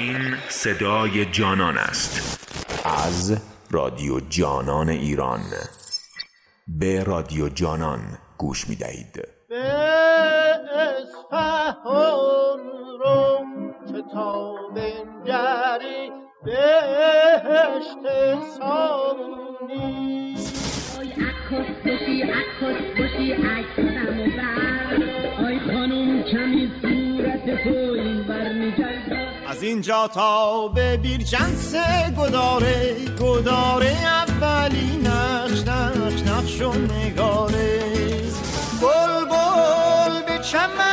این صدای جانان است. از رادیو جانان ایران. به رادیو جانان گوش می دهید اینجا تا به بیرجنس گداره گداره اولی نقش نقش نقش و نگاره. بل بل به چمن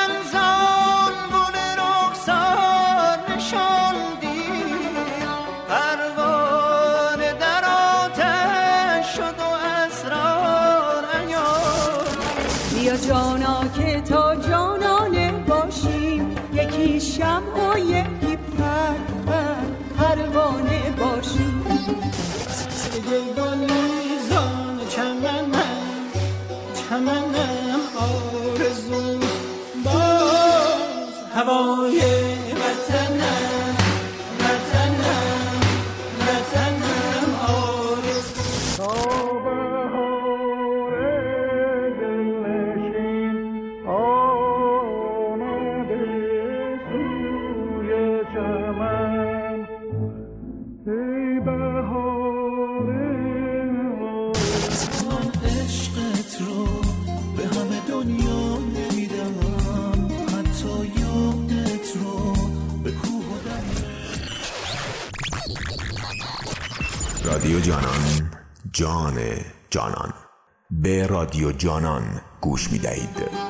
جانان گوش می دهید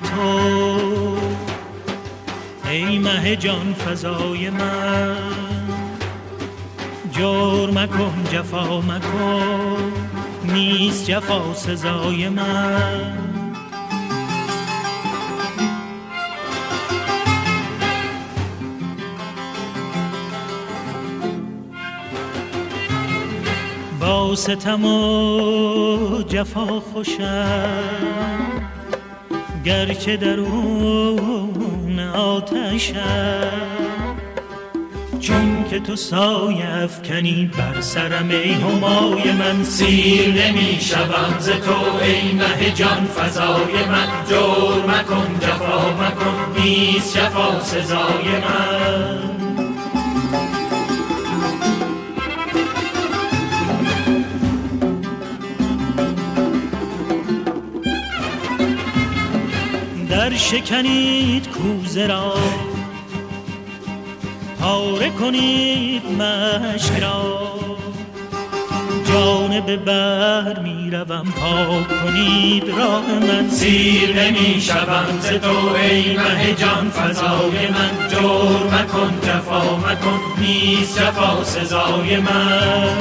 تو. ای مه جان فضای من. جور مکن جفا مکن. نیست جفا سزای من. با ستم و جفا خوشم. گرچه درون آتشم. چون که تو سایه افکنی بر سرم ای همای من سیر نمی شوم ز تو ای مه جان فضای من جور مکن جفا مکن نیست جفا سزای من. شکنید کوزه را. پاره کنید مشک را. جانب بر می روم پاک کنید راه من. سیر نمی شوم ز تو ای مه جان فضای من. جور مکن جفا مکن نیست جفا سزای من.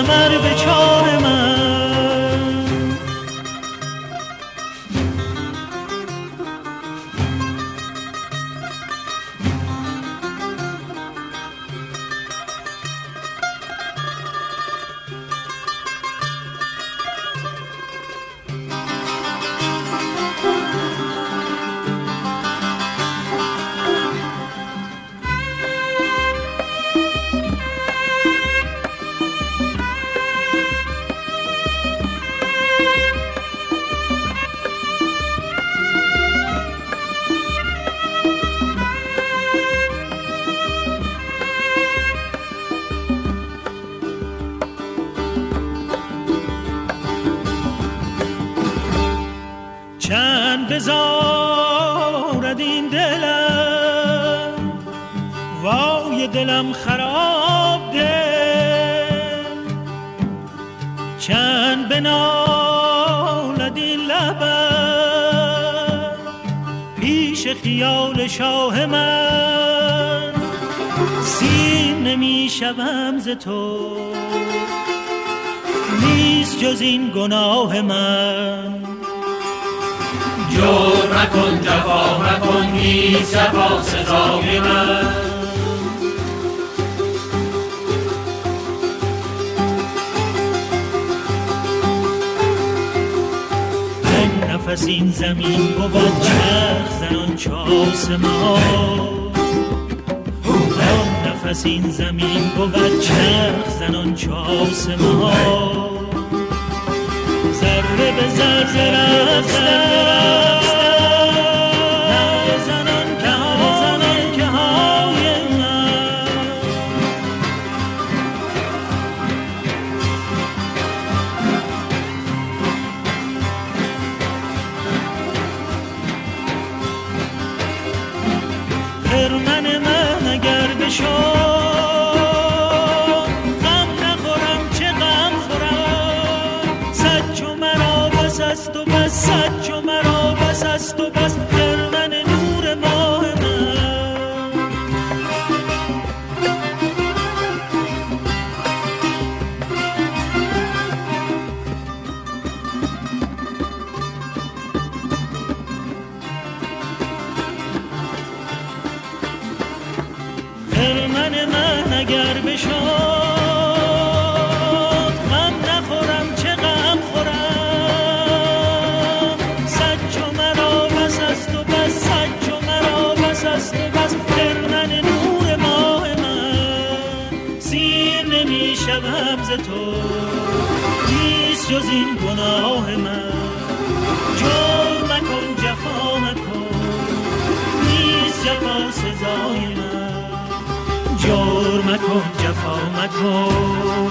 همچو قمر به چار نیست جز این گناه من. جور مکن جفا مکن نیست جفا سزای من. نفس این زمین بود چرخ زنان چاس ما. نفس این زمین بود چرخ زنان چاس ما ذره به ذره رفتن. مکن جفا مکن.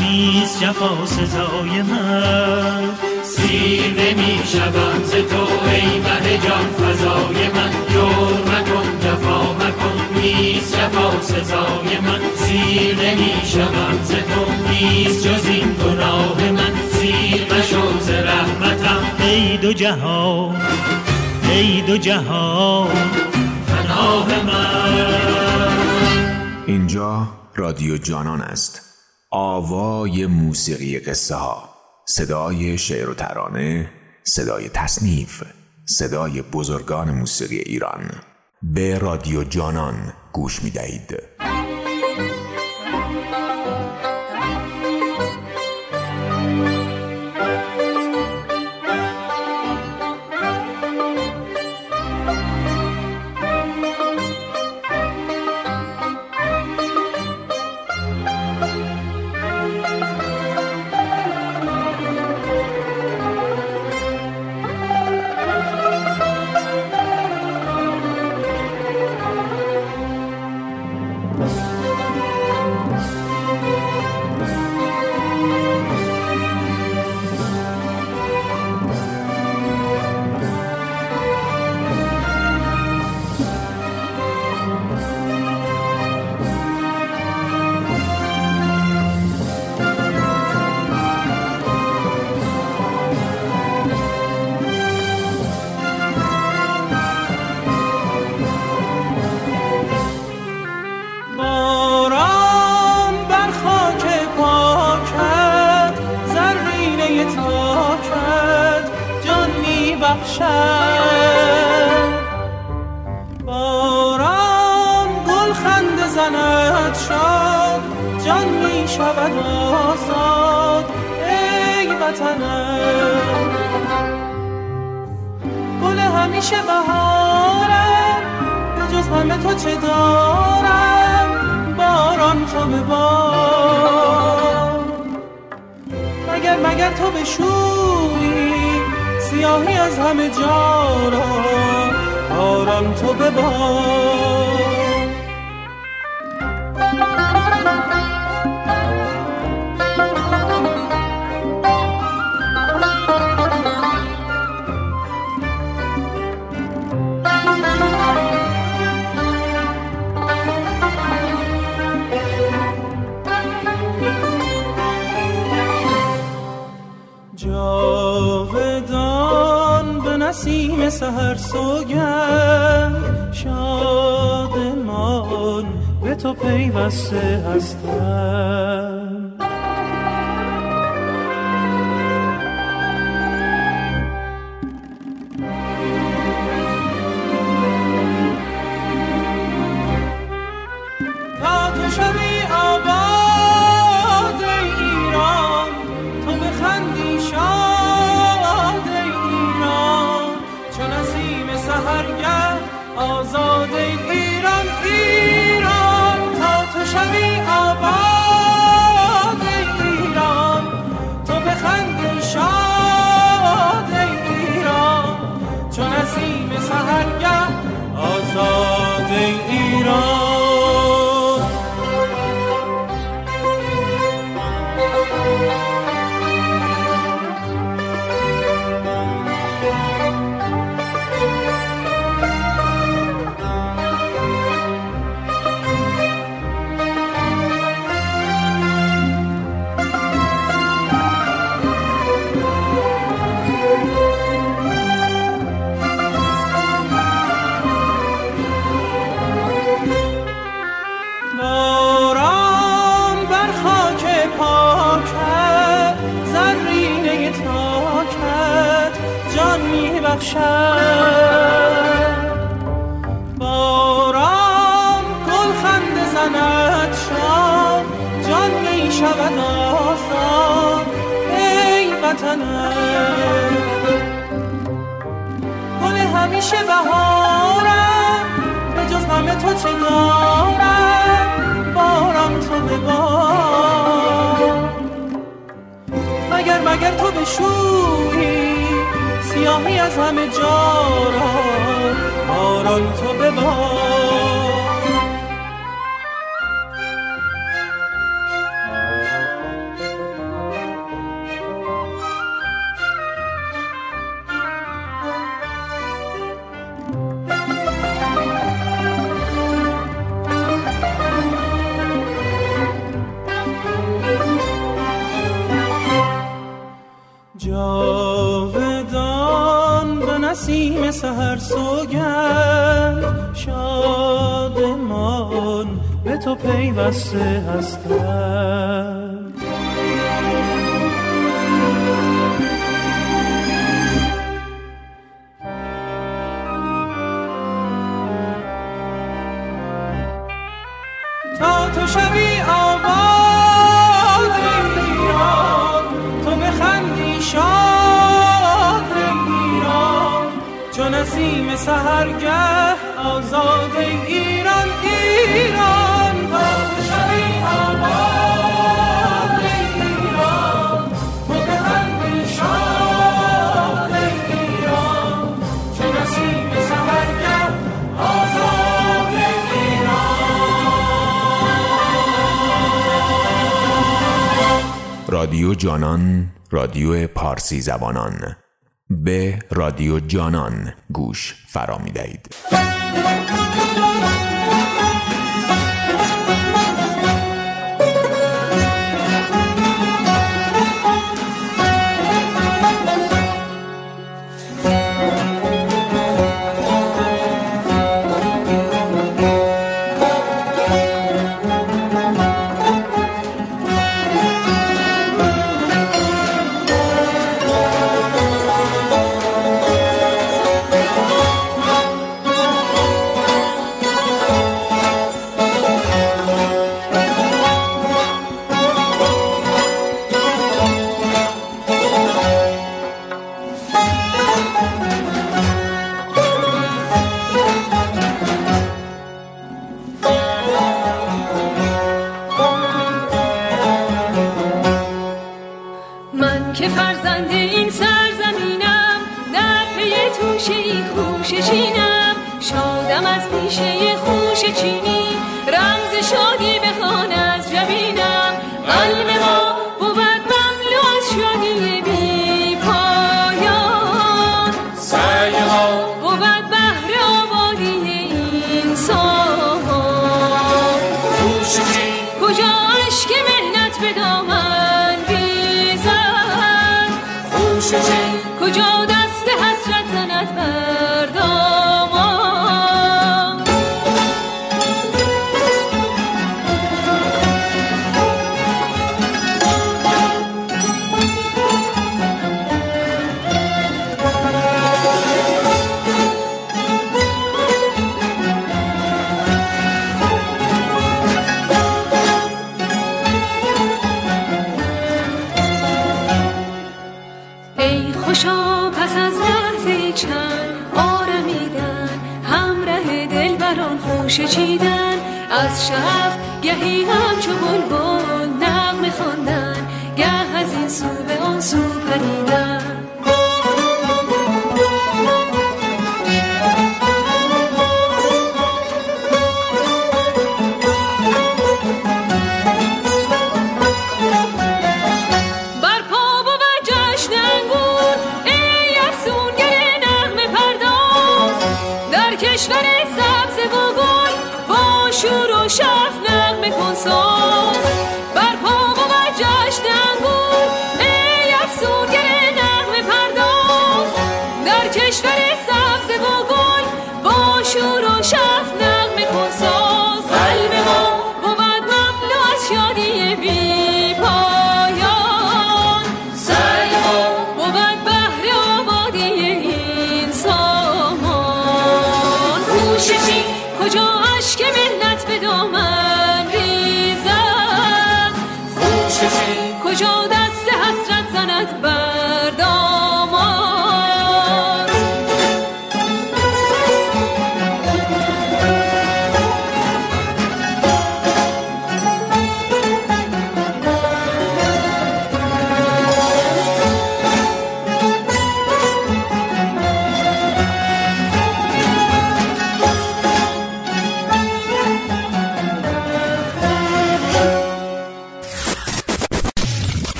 نیست جفا سزای من. سیر نمی شوم ز تو ای مه جان فضای من. جور مکن جفا مکن. نیست جفا سزای من. سیر نمی شوم ز تو. نیست جز این گناه من. سیر مشو ز رحمتم. ای دو جهان ای دو جهان پناه من. رادیو جانان است. آوای موسیقی قصه ها. صدای شعر و ترانه صدای تصنیف صدای بزرگان موسیقی ایران. به رادیو جانان گوش می دهید به تو چه دارم؟ باران تو به بار. مگر مگر تو بشویی سیاهی از همه جا را. باران تو به بار. سهر سوگند شادمان به تو پیوسته هستم. باران بر خاک پاکت زرینه تاکت جان می بخشد. باران گل خنده زند شاد جان می شود آزاد ای وطنم گل همیشه بهارم به جز تو چه دارم؟ مگر مگر تو بشویی سیاهی از همه جا را باران تو ببار تو پیوسته رادیو جانان رادیو پارسی زبانان به رادیو جانان گوش فرا می دهید. خوشا پس از لحظه چند آرمیدن همره دل بران خوش چیدن. از شب گهی همچو بلبل نغمه خواندن گه از این سو به آن سو پریدن.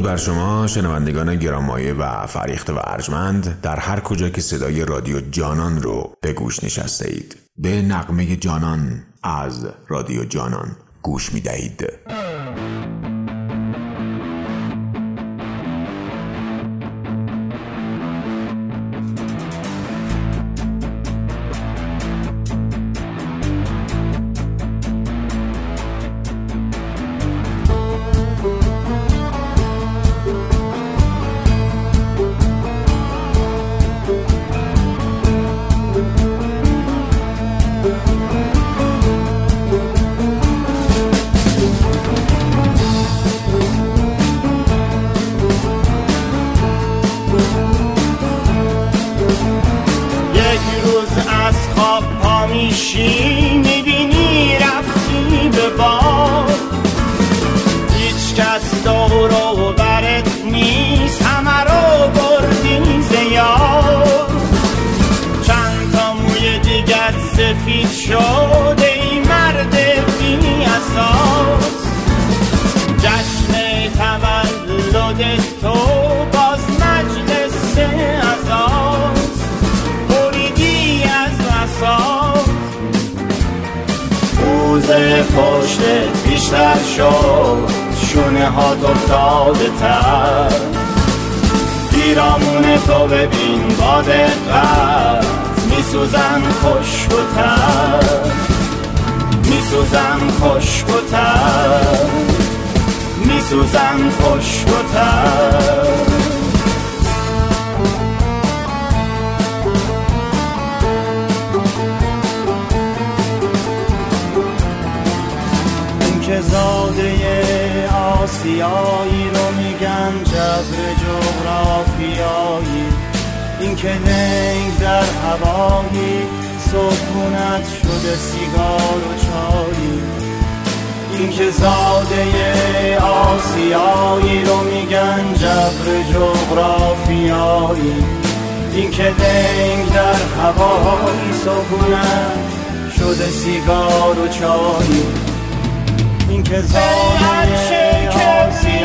درود بر شما شنوندگان گرامایه و فریخت و ارجمند. در هر کجا که صدای رادیو جانان رو به گوش نشسته اید به نقمه جانان از رادیو جانان گوش می دهید پشتت بیشتر شد شونه ها افتاده تر. پیرامون تو ببین با دقت میسوزن خشک و تر. میسوزن خشک و تر. میسوزن خشک و تر. آسیایی رو میگن جبر جغرافیایی. این که ننگ در هوایی صبحونت شده سیگار و چایی. این که زاده آسیایی رو میگن جبر جغرافیایی. این که دنگ در هوایی سکونت شده سیگار و چایی. این که زاده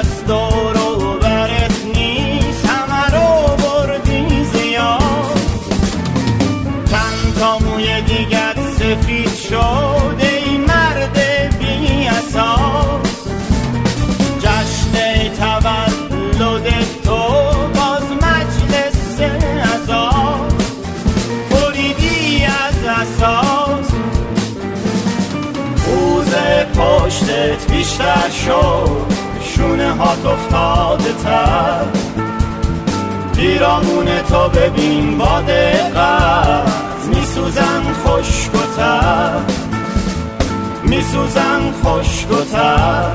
کس دور و برت نیست همه رو بردی زیاد. چند تا موی دیگر سفید شد مرد بی اساس. جشن تولد تو باز مجلس عذاب بریدی از اساس. پشتت بیشتر شد. شونه هات افتاده تر. پیرامون تو ببین با دقت. میسوزن خشک و تر. میسوزن خشک و تر.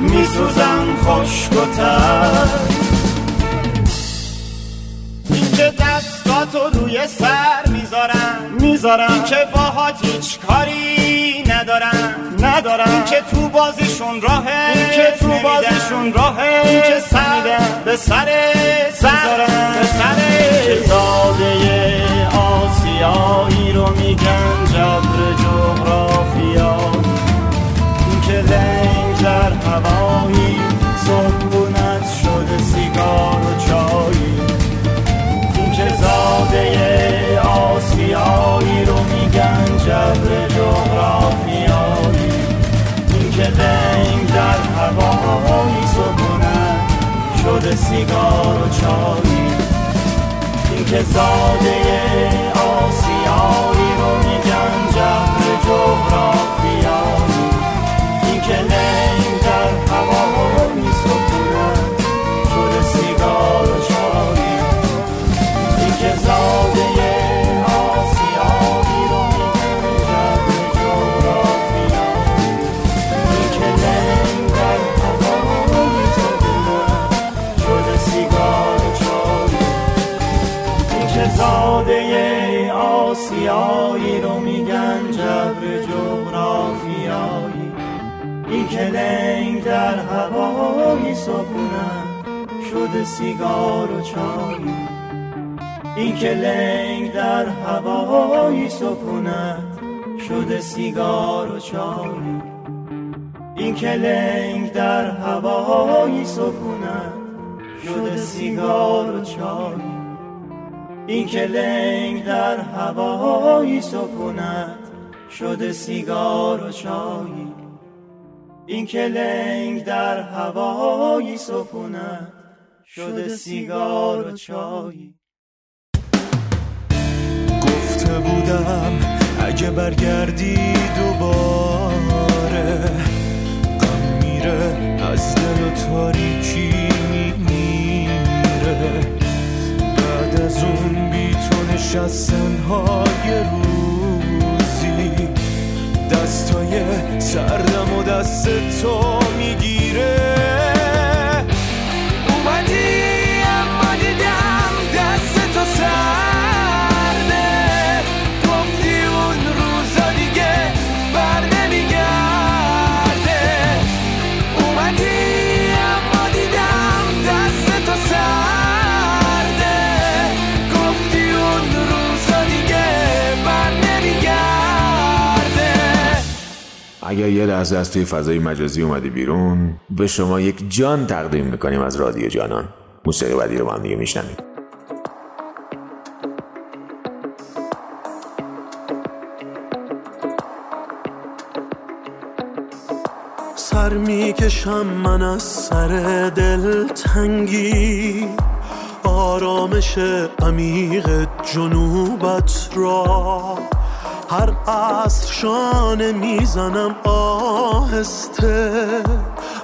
میسوزن خشک و تر. روی سر می‌ذارم. می‌ذارم. اینکه باهات هیچ کاری ندارم. ندارم. اینکه تو بازیشون راهه اینکه تو بازیشون راهه. اینکه سر به سر سر به سر. که زاده آسیایی رو میگن جبر جغرافیایی این که لنگ در هوایی سکونت شده سیگار و چایی. این که زاده آسیایی رو میگن جبر جغرافیایی لنگ در هوایی سکونت شده سیگار و چایی این که زاده آسیایی رو میگن جبر جغرافیایی آسیایی رو میگن جبر جغرافیایی. این که در هوایی سکونت شده سیگار و چایی. این که در هوایی سکونت شده سیگار و چایی. این که در هوایی سکونت شده سیگار و چایی. این که لنگ در هوایی سکونت شده سیگار و چایی. این که لنگ در هوایی سکونت شده سیگار و چایی. گفته بودم اگه برگردی دوباره غم میره از دل و تاریکی از اون بی تو نشستن های روزی. دستای سردم و دست تو می‌گیره. اگر یه لحظه از توی فضای مجازی اومدی بیرون به شما یک جان تقدیم می‌کنیم از رادیو جانان. موسیقی بعدی رو با هم دیگه میشنویم. سر می‌کشم من از سر دل تنگی. آرامش عمیق جنوبت را هر عصر شانه می‌زنم آهسته.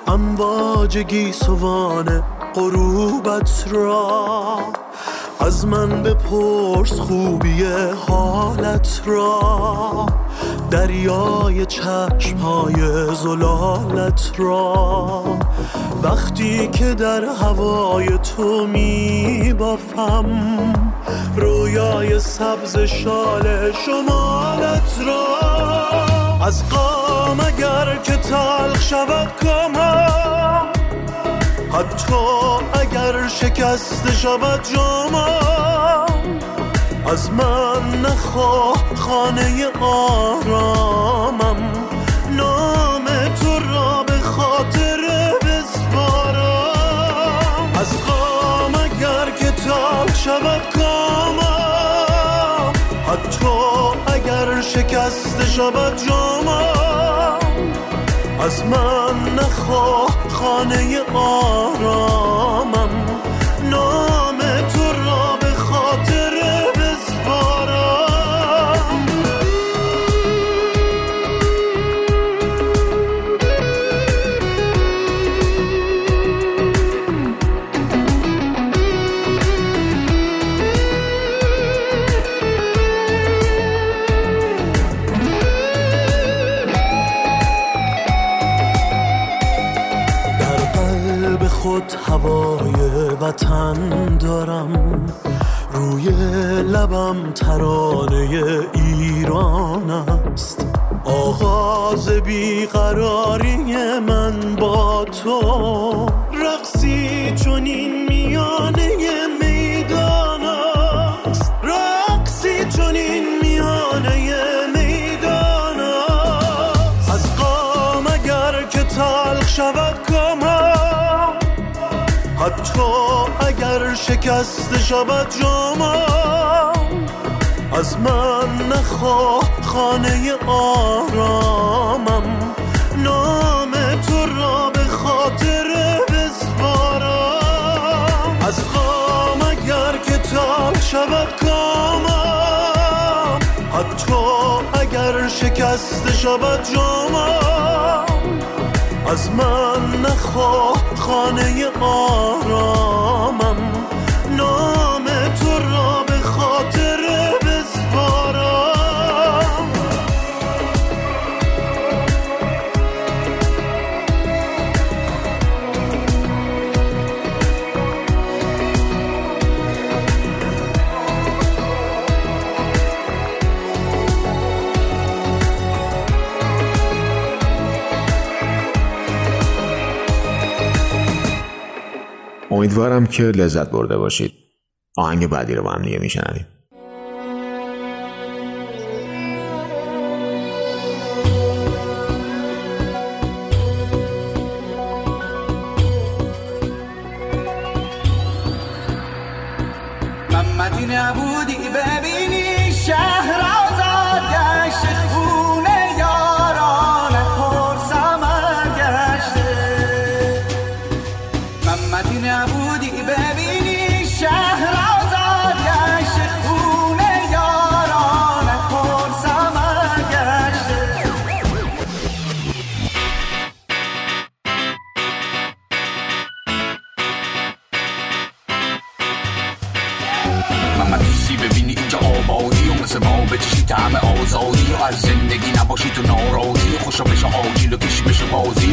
امواج گیسوان غروبت را از من بپرس خوبی حالت را. دریای چشمهای زلالت را. وقتی که در هوای تو می بافم رویای سبز شال شمالت را. از قام اگر که تلخ شود کامم حتی اگر شکست شود جامم. از من نخواه خانه آرامم. نام تو را به خاطر بسپارم. از قام اگر که شود کامم. حتی اگر شکست شود جامم. از من نخواه خانه آرامم. نام هوای وطن دارم. روی لبم ترانه ایران است. آغاز بیقراری من با تو. رقصی چونین میانه حتی اگر شکست شود جامم از من نخواه خانه آرامم. نام تو را به خاطر بسپارم. از قام اگر که شود کامم. حتی اگر شکست شود جامم از من نخواه خانه آرامم. نام امیدوارم که لذت برده باشید. آهنگ بعدی رو با هم دیگه میشنویم.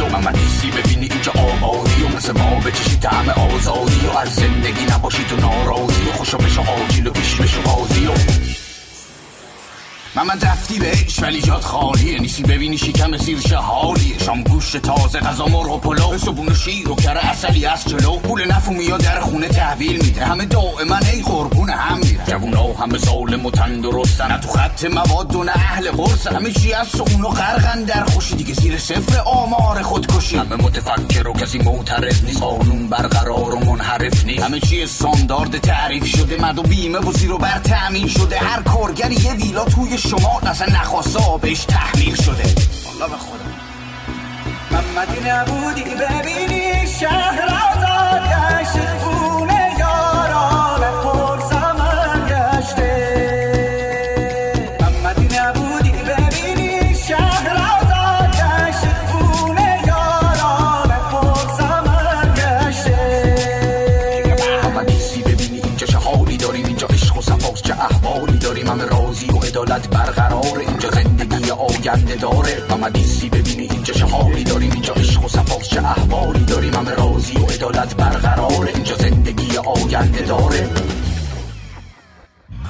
بازی و محمد سی ببینی اینجا آبادی و مثل ما بچشی طعم آزادی و از زندگی نباشی تو ناراضی و خوشا بشه آجیل و کشی بشه بازی و من من رفتی بهش ولی جات خالیه. نیستی ببینی شکم زیر شهالیه شام گوشت تازه غذا مرغ و پلو. صبون و شیر و کره اصلی از جلو. پول یا در خونه تحویل میده. همه دائما ای قربون هم میره جوونا همه ظالم و تندرستن. نه تو خط مواد و نه اهل قرصن همه چی از اونو غرقن در خوشی. دیگه زیر صفر آمار خودکشی. همه متفکر و کسی معترض نیست. قانون برقرار و منحرف نیست. همه چی استاندارد تعریف شده. مد و بیمه و زیر و بر تأمین شده. هر کارگری یه ویلا توی شما اصلا نخواسته بهش تحمیل شده. والله به خدا. من نبودی ببینی شهر آزاد گشت خونه آینده داره. محمدی ببینی؟ اینجا چه حالی داریم؟ اینجا عشق و صفاست چه احوالی داریم؟ همه راضی و عدالت برقرار اینجا زندگی آینده داره.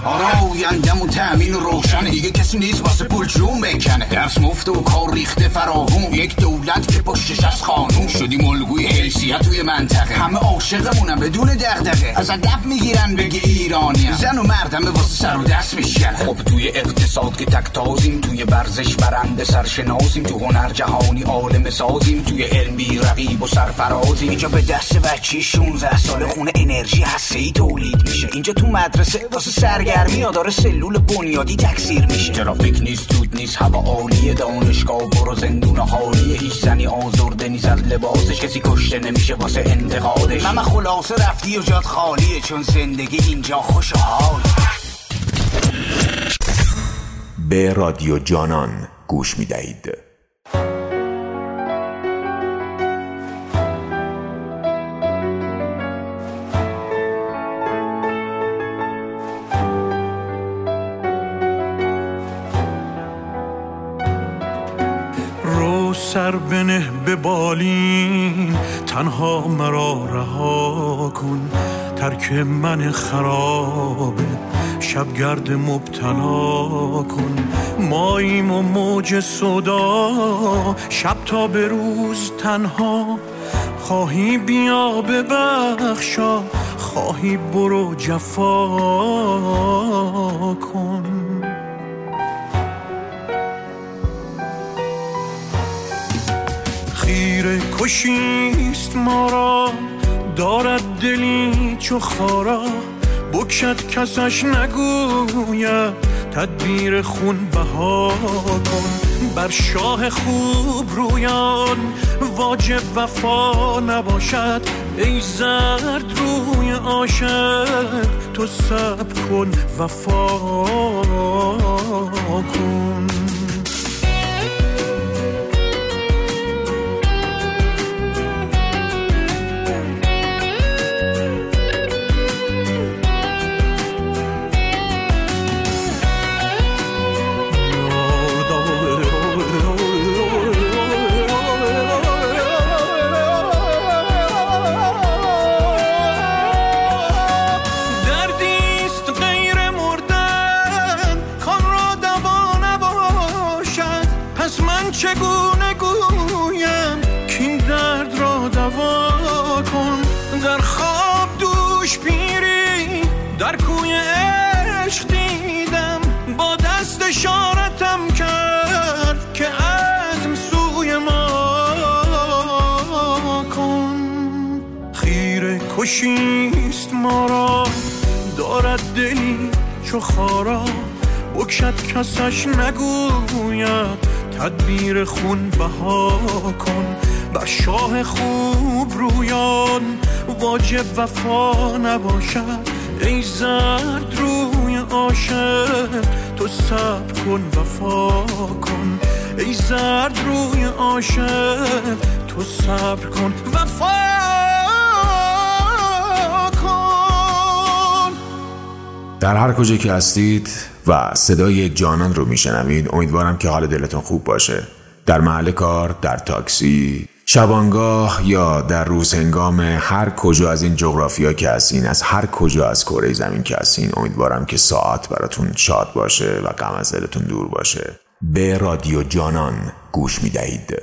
آره آیندمون تأمین و روشنه. دیگه کسی نیست واسه پول جون بکنه. درس مفت و کار ریخته فراوون یک دولت که پشتش از خانون شدیم الگوی حیثیت توی منطقه. همه عاشقمونم بدون دغدغه. از ادب می‌گیرن بگی ایرانی زن و مردم واسه سر و دست میشکنه خب توی اقتصاد که تک تازیم توی ورزش برنده سرشناسیم تو هنر جهانی عالم سازیم توی علمی رقیب و سرفرازیم. اینجا به دست بچه 16 سال خونه انرژی هسته ای تولید میشه. اینجا تو مدرسه واسه سرگرمی ها داره سلول بنیادی تکثیر میشه. ترافیک نیست دود نیست هوا عالیه دانشگاه برو زندون حالیه. هیچ زنی آزرده نیست از لباسش کسی کشته نمیشه واسه انتقادش. ماما خلاصه رفتی و جات خالیه چون زندگی اینجا خوش و حال. به رادیو جانان گوش می بالین تنها مرا رها کن ترک من خرابه شبگرد مبتلا کن. ماییم و موج صدا شب تا به روز تنها. خواهی بیا ببخشا خواهی برو جفا کن. خیره کشیست ما را. دارد دلی چو خارا. بکشد کسش نگوید تدبیر خون بها کن. بر شاه خوب رویان. واجب وفا نباشد. ای زرد روی عاشق. تو سب کن وفا کن. کوی عشق دیدم با دست اشارتم کرد که عزم سوی ما کن. خیره کشیست ما را دارد دلی چو خارا. بکشد کسش نگوید تدبیر خون بها کن. بر شاه خوب رویان واجب وفا نباشد. ای زرد روی عاشق تو صبر کن وفا کن. ای زرد روی عاشق تو صبر کن وفا در هر کجا که هستید و صدای جانان رو میشنوید امیدوارم که حال دلتون خوب باشه. در محل کار در تاکسی شبانگاه یا در روز هنگام هر کجا از این جغرافیا که هستین از هر کجا از کره زمین که هستین امیدوارم که ساعت براتون شاد باشه و غم از دلتون دور باشه. به رادیو جانان گوش می‌دهید.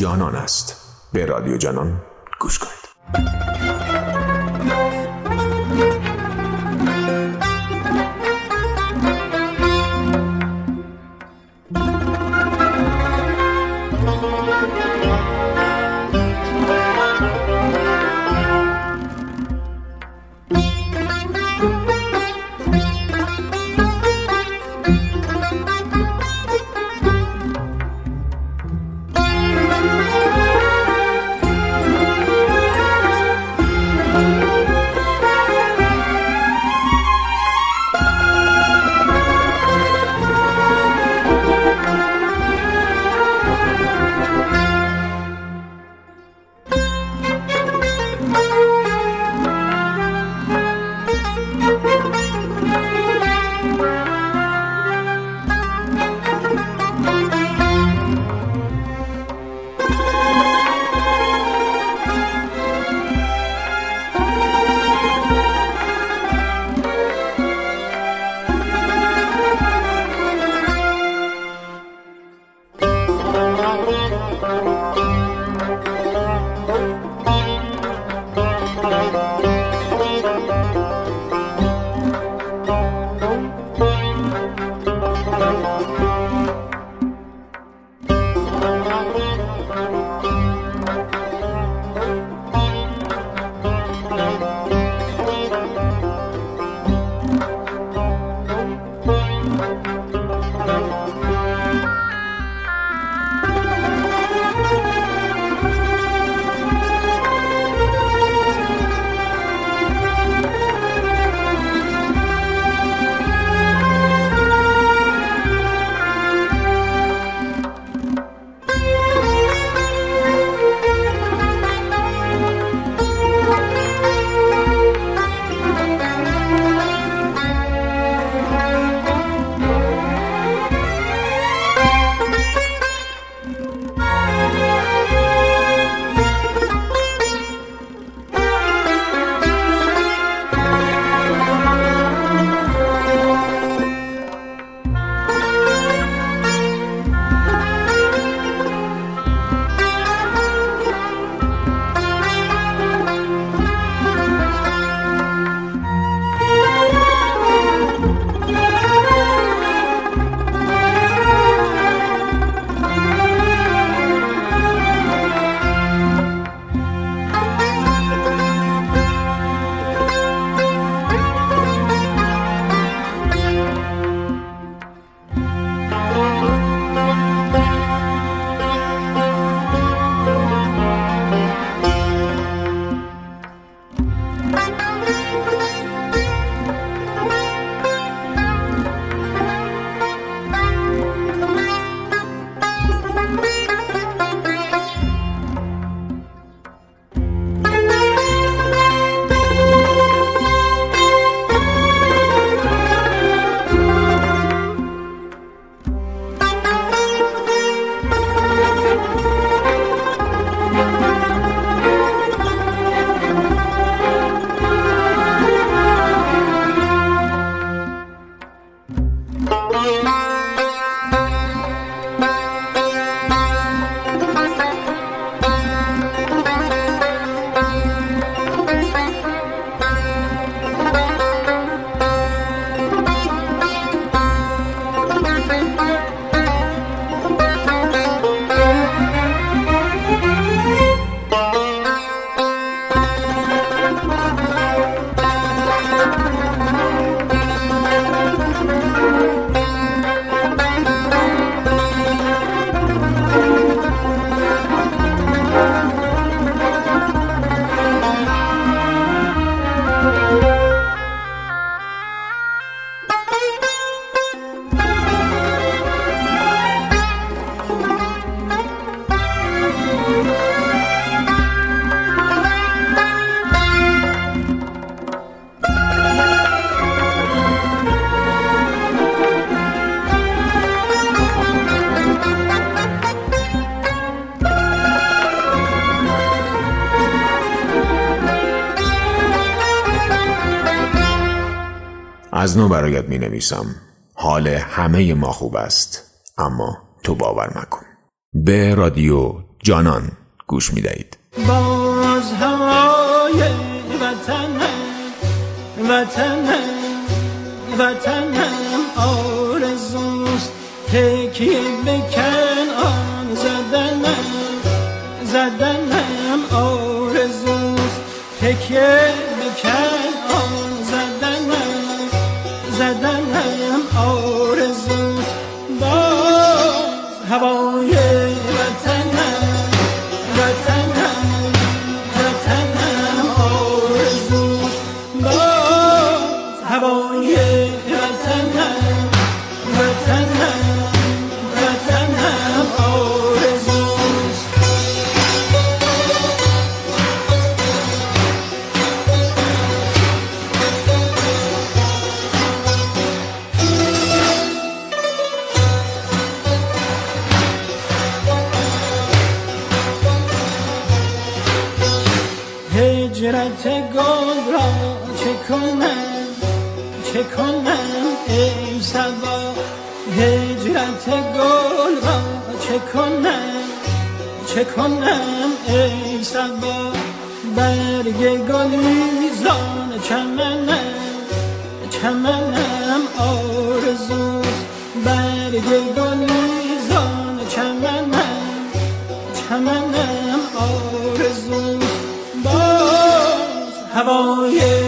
جانان است. به رادیو جانان از نو برایت می نویسم حال همه ما خوب است. اما تو باور مکن. به رادیو جانان گوش می دهید باز هوای وطن وطن وطن آرزوست. تکی بکن آن زدن زدن آرزوست. تکیه گل را چه کنم؟ چه کنم ای سبا برگ گلیزان چمنم چمنم آرزوز برگ گلیزان چمنم چمنم آرزوز باز هوای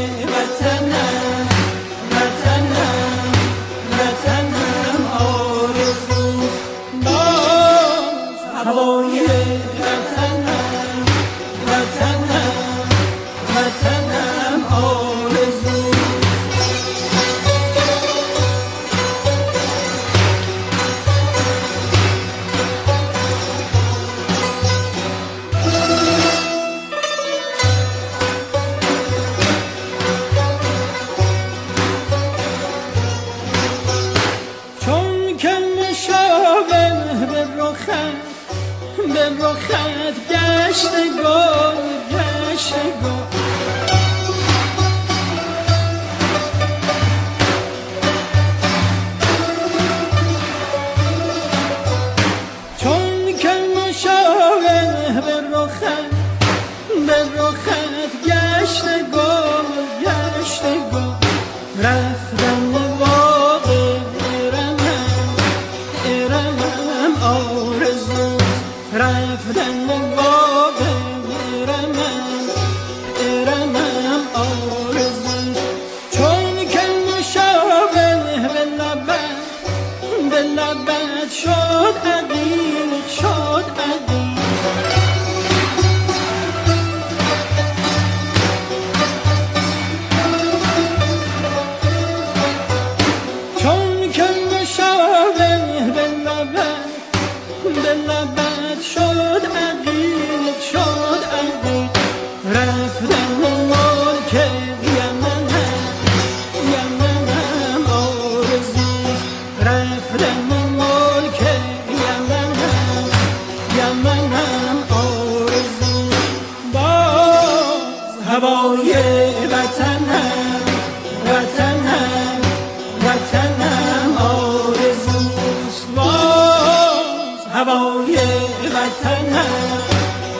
وطنم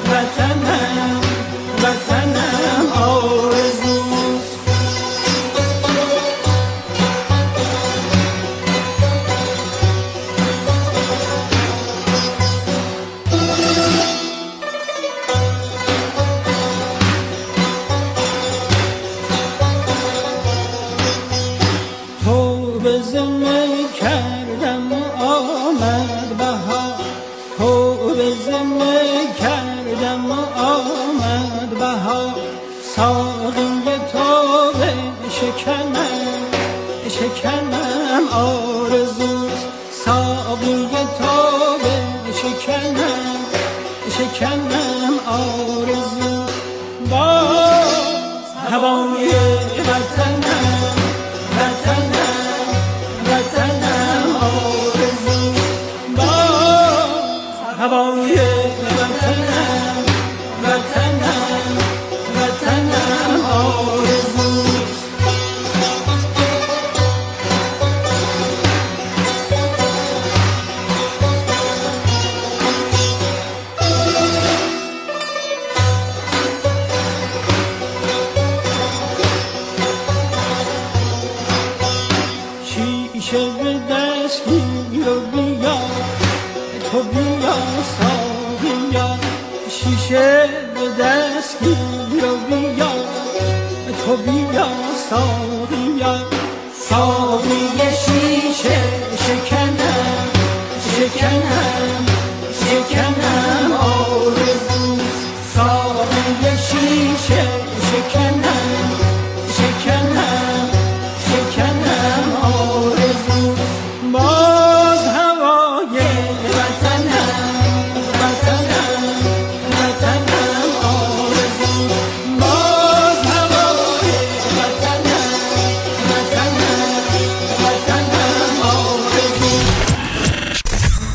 وطنم وطنم آه.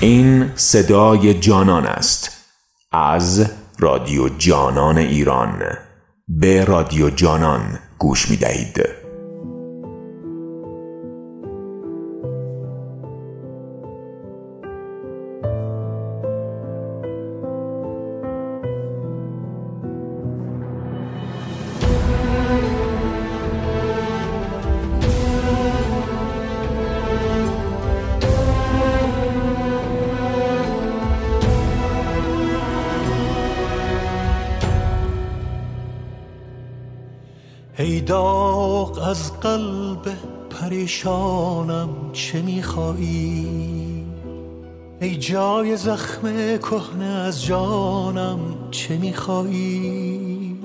این صدای جانان است از رادیو جانان ایران. به رادیو جانان گوش می دهید زخم کهنه از جانم چه میخوایی؟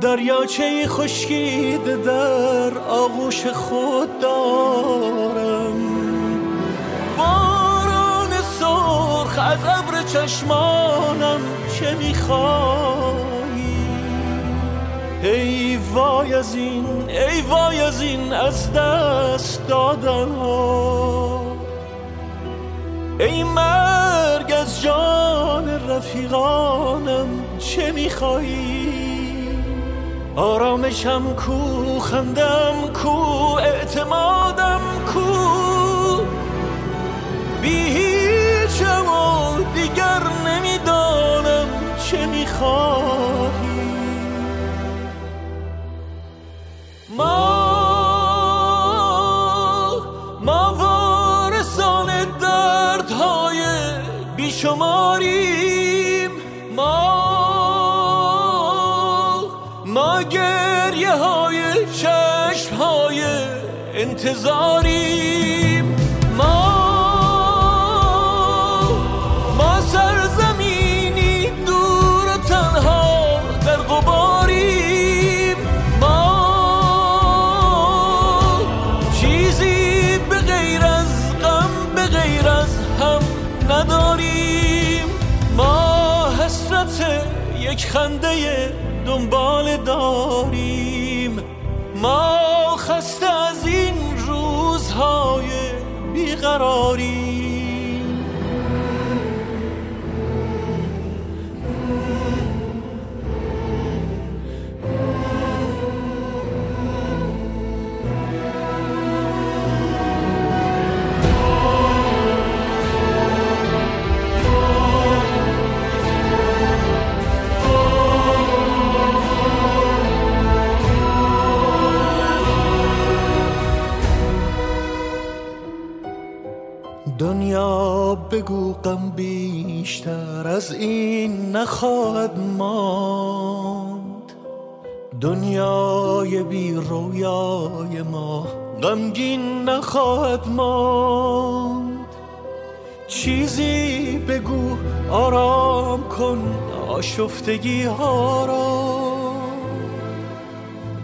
دریاچه خشکیده در آغوش خود دارم. باران سرخ از ابر چشمانم چه میخوایی؟ ای وای از این ای وای از این از دست دادن ها ای مرگ از جان رفیقانم چه میخوایی آرامشم کو خندم کو اعتمادم کو؟ بی چشم های انتظاریم. ما ما سرزمینی دور و تنها در غباریم. ما چیزی به غیر از غم به غیر از هم نداریم. ما حسرت یک خنده دنبال داریم. ما روزهای بیقراریم بگو غم بیشتر از این نخواهد ماند. دنیای بی رویای ما غمگین نخواهد ماند. چیزی بگو آرام کن آشفتگی ها را.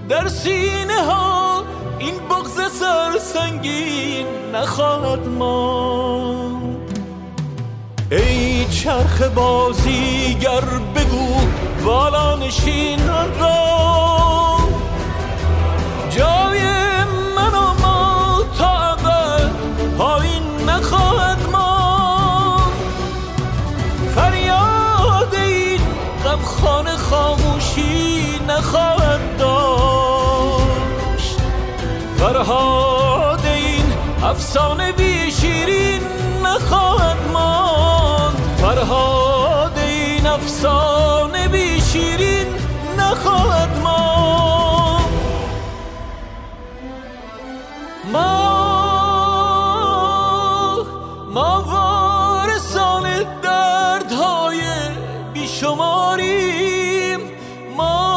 در سینه ها این بغز سرسنگین نخواهد ماند. چرخ بازیگر بگو بالا نشینان را. جای من و ما تا پایین نخواهد ماند. فریاد این غمخانه خاموشی نخواهد داشت. فرهاد این افسانه بی شیرین نخواهد ماند. فرهاد این افسانه بی شیرین نخواهد ما ما ما وارثان دردهای بیشماریم. ما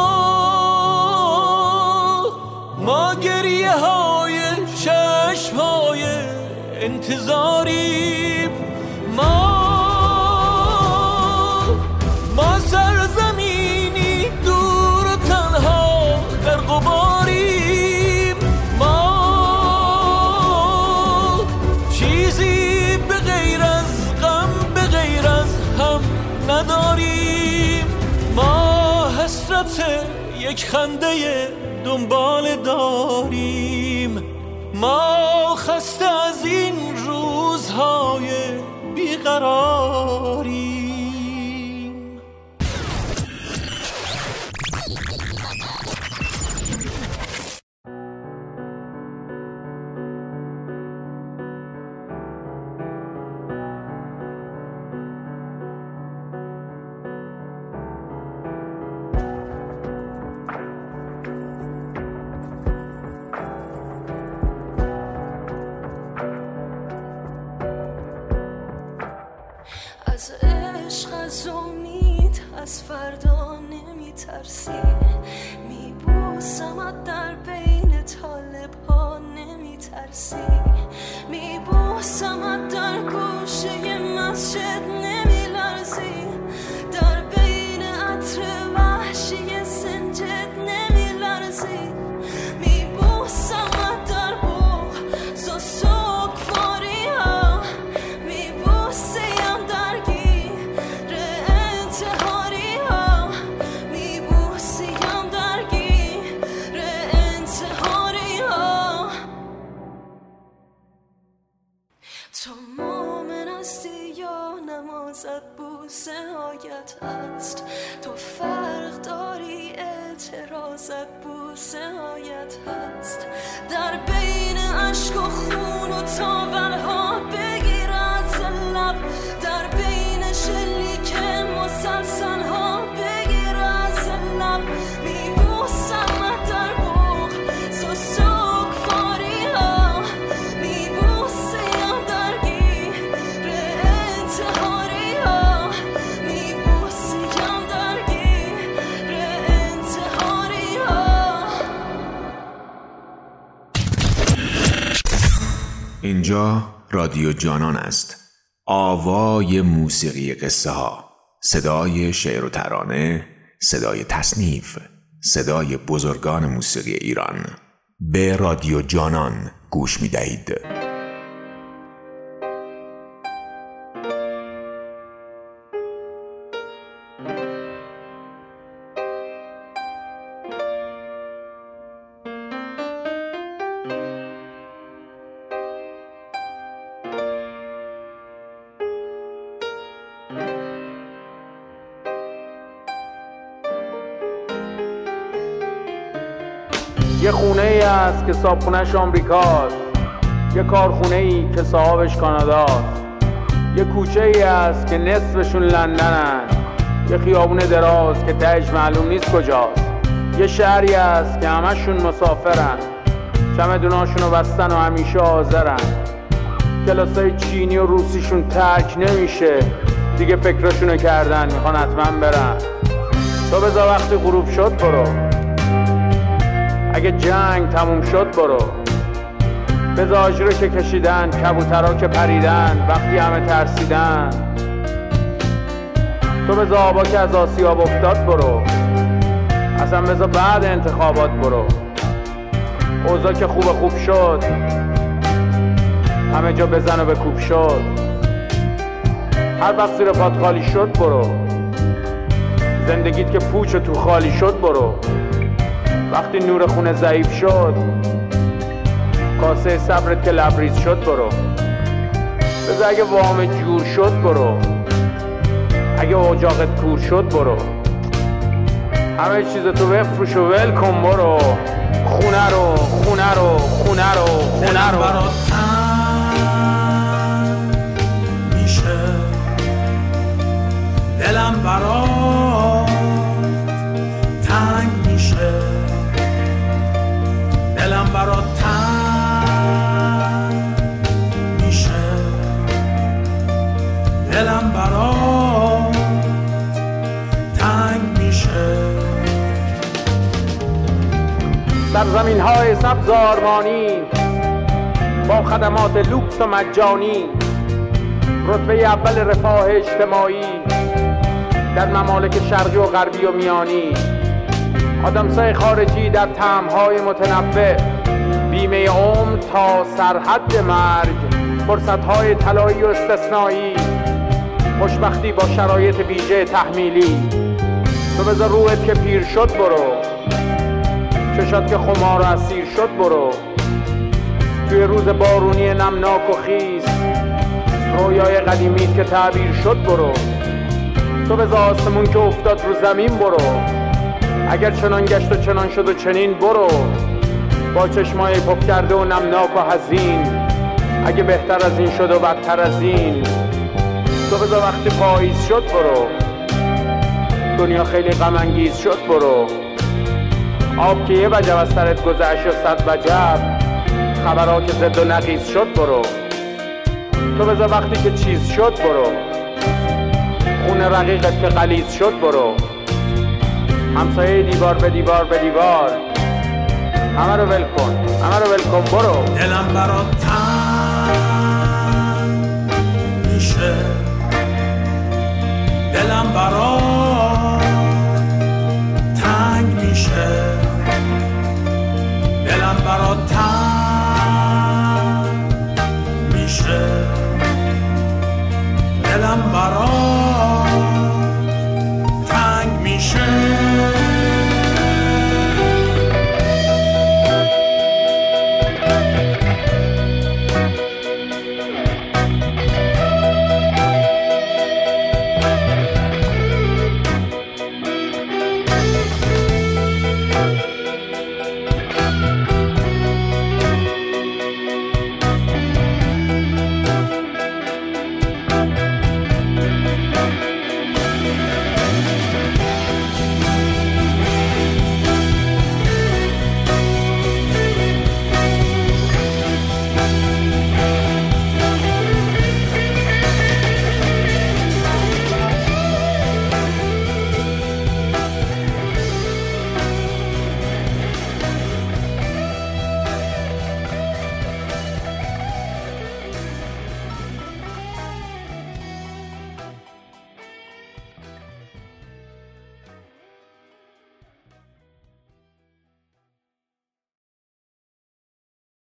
ما گریه های چشم های انتظاریم. یک خنده دنبال داریم. ما خسته از این روزهای بیقراری رادیو جانان است. آوای موسیقی قصه ها. صدای شعر و ترانه صدای تصنیف صدای بزرگان موسیقی ایران. به رادیو جانان گوش می دهید. یه خونه ای است که صابخونهش آمریکاست. یه کارخونه ای که صاحبش کاناداست. یه کوچه ای است که نصفشون لندنن. یه خیابون دراز که تهش معلوم نیست کجاست. یه شهری است که همشون مسافرن. چمدوناشون رو بستن و همیشه حاضرن. کلاسای چینی و روسیشون ترک نمیشه. دیگه فکرشونو کردن می‌خوان حتما برن. تو بذار وقتی غروب شد برو. اگه جنگ تموم شد برو. به رو که کشیدن کبوترا که پریدن وقتی همه ترسیدن. تو به آبا که از آسیاب افتاد برو. اصلا بذار بعد انتخابات برو. اوضاع که خوب خوب شد همه جا بزن و به کوب شد. هر وقت زیر پات خالی شد برو. زندگیت که پوچ و تو خالی شد برو. وقتی نور خونه ضعیف شد کاسه صبرت که لبریز شد برو. بذار اگه وام جور شد برو. اگه اجاقت کور شد برو. همه چیز تو بفروش و ول کن برو. خونه رو خونه رو خونه رو خونه رو. میشه. دلم برات سرزمین های سبز آرمانی با خدمات لوکس و مجانی رتبه اول رفاه اجتماعی در ممالک شرقی و غربی و میانی. آدمسای خارجی در تعمهای متنوع بیمه عمر تا سرحد مرگ فرصتهای طلایی و استثنایی. خوشبختی با شرایط ویژه تحمیلی. تو بذار روحت که پیر شد برو. چشات که خمار اسیر شد برو. توی روز بارونی نمناک و خیز رویای قدیمی که تعبیر شد برو. تو به آسمون که افتاد رو زمین برو. اگر چنان گشت و چنان شد و چنین برو. با چشمای پف کرده و نمناک و حزین اگه بهتر از این شد و بدتر از این. تو بذار وقتی پاییز شد برو. دنیا خیلی غم شد برو. آب که یه وجب از سرت گذشت و صد وجب. خبرها که زد و نقیز شد برو. تو بذار وقتی که چیز شد برو. خون رقیقت که قلیز شد برو. همسایه دیوار به دیوار به دیوار. همه رو ول کن. همه رو ول کن برو. دلم برات تن میشه. دلم برات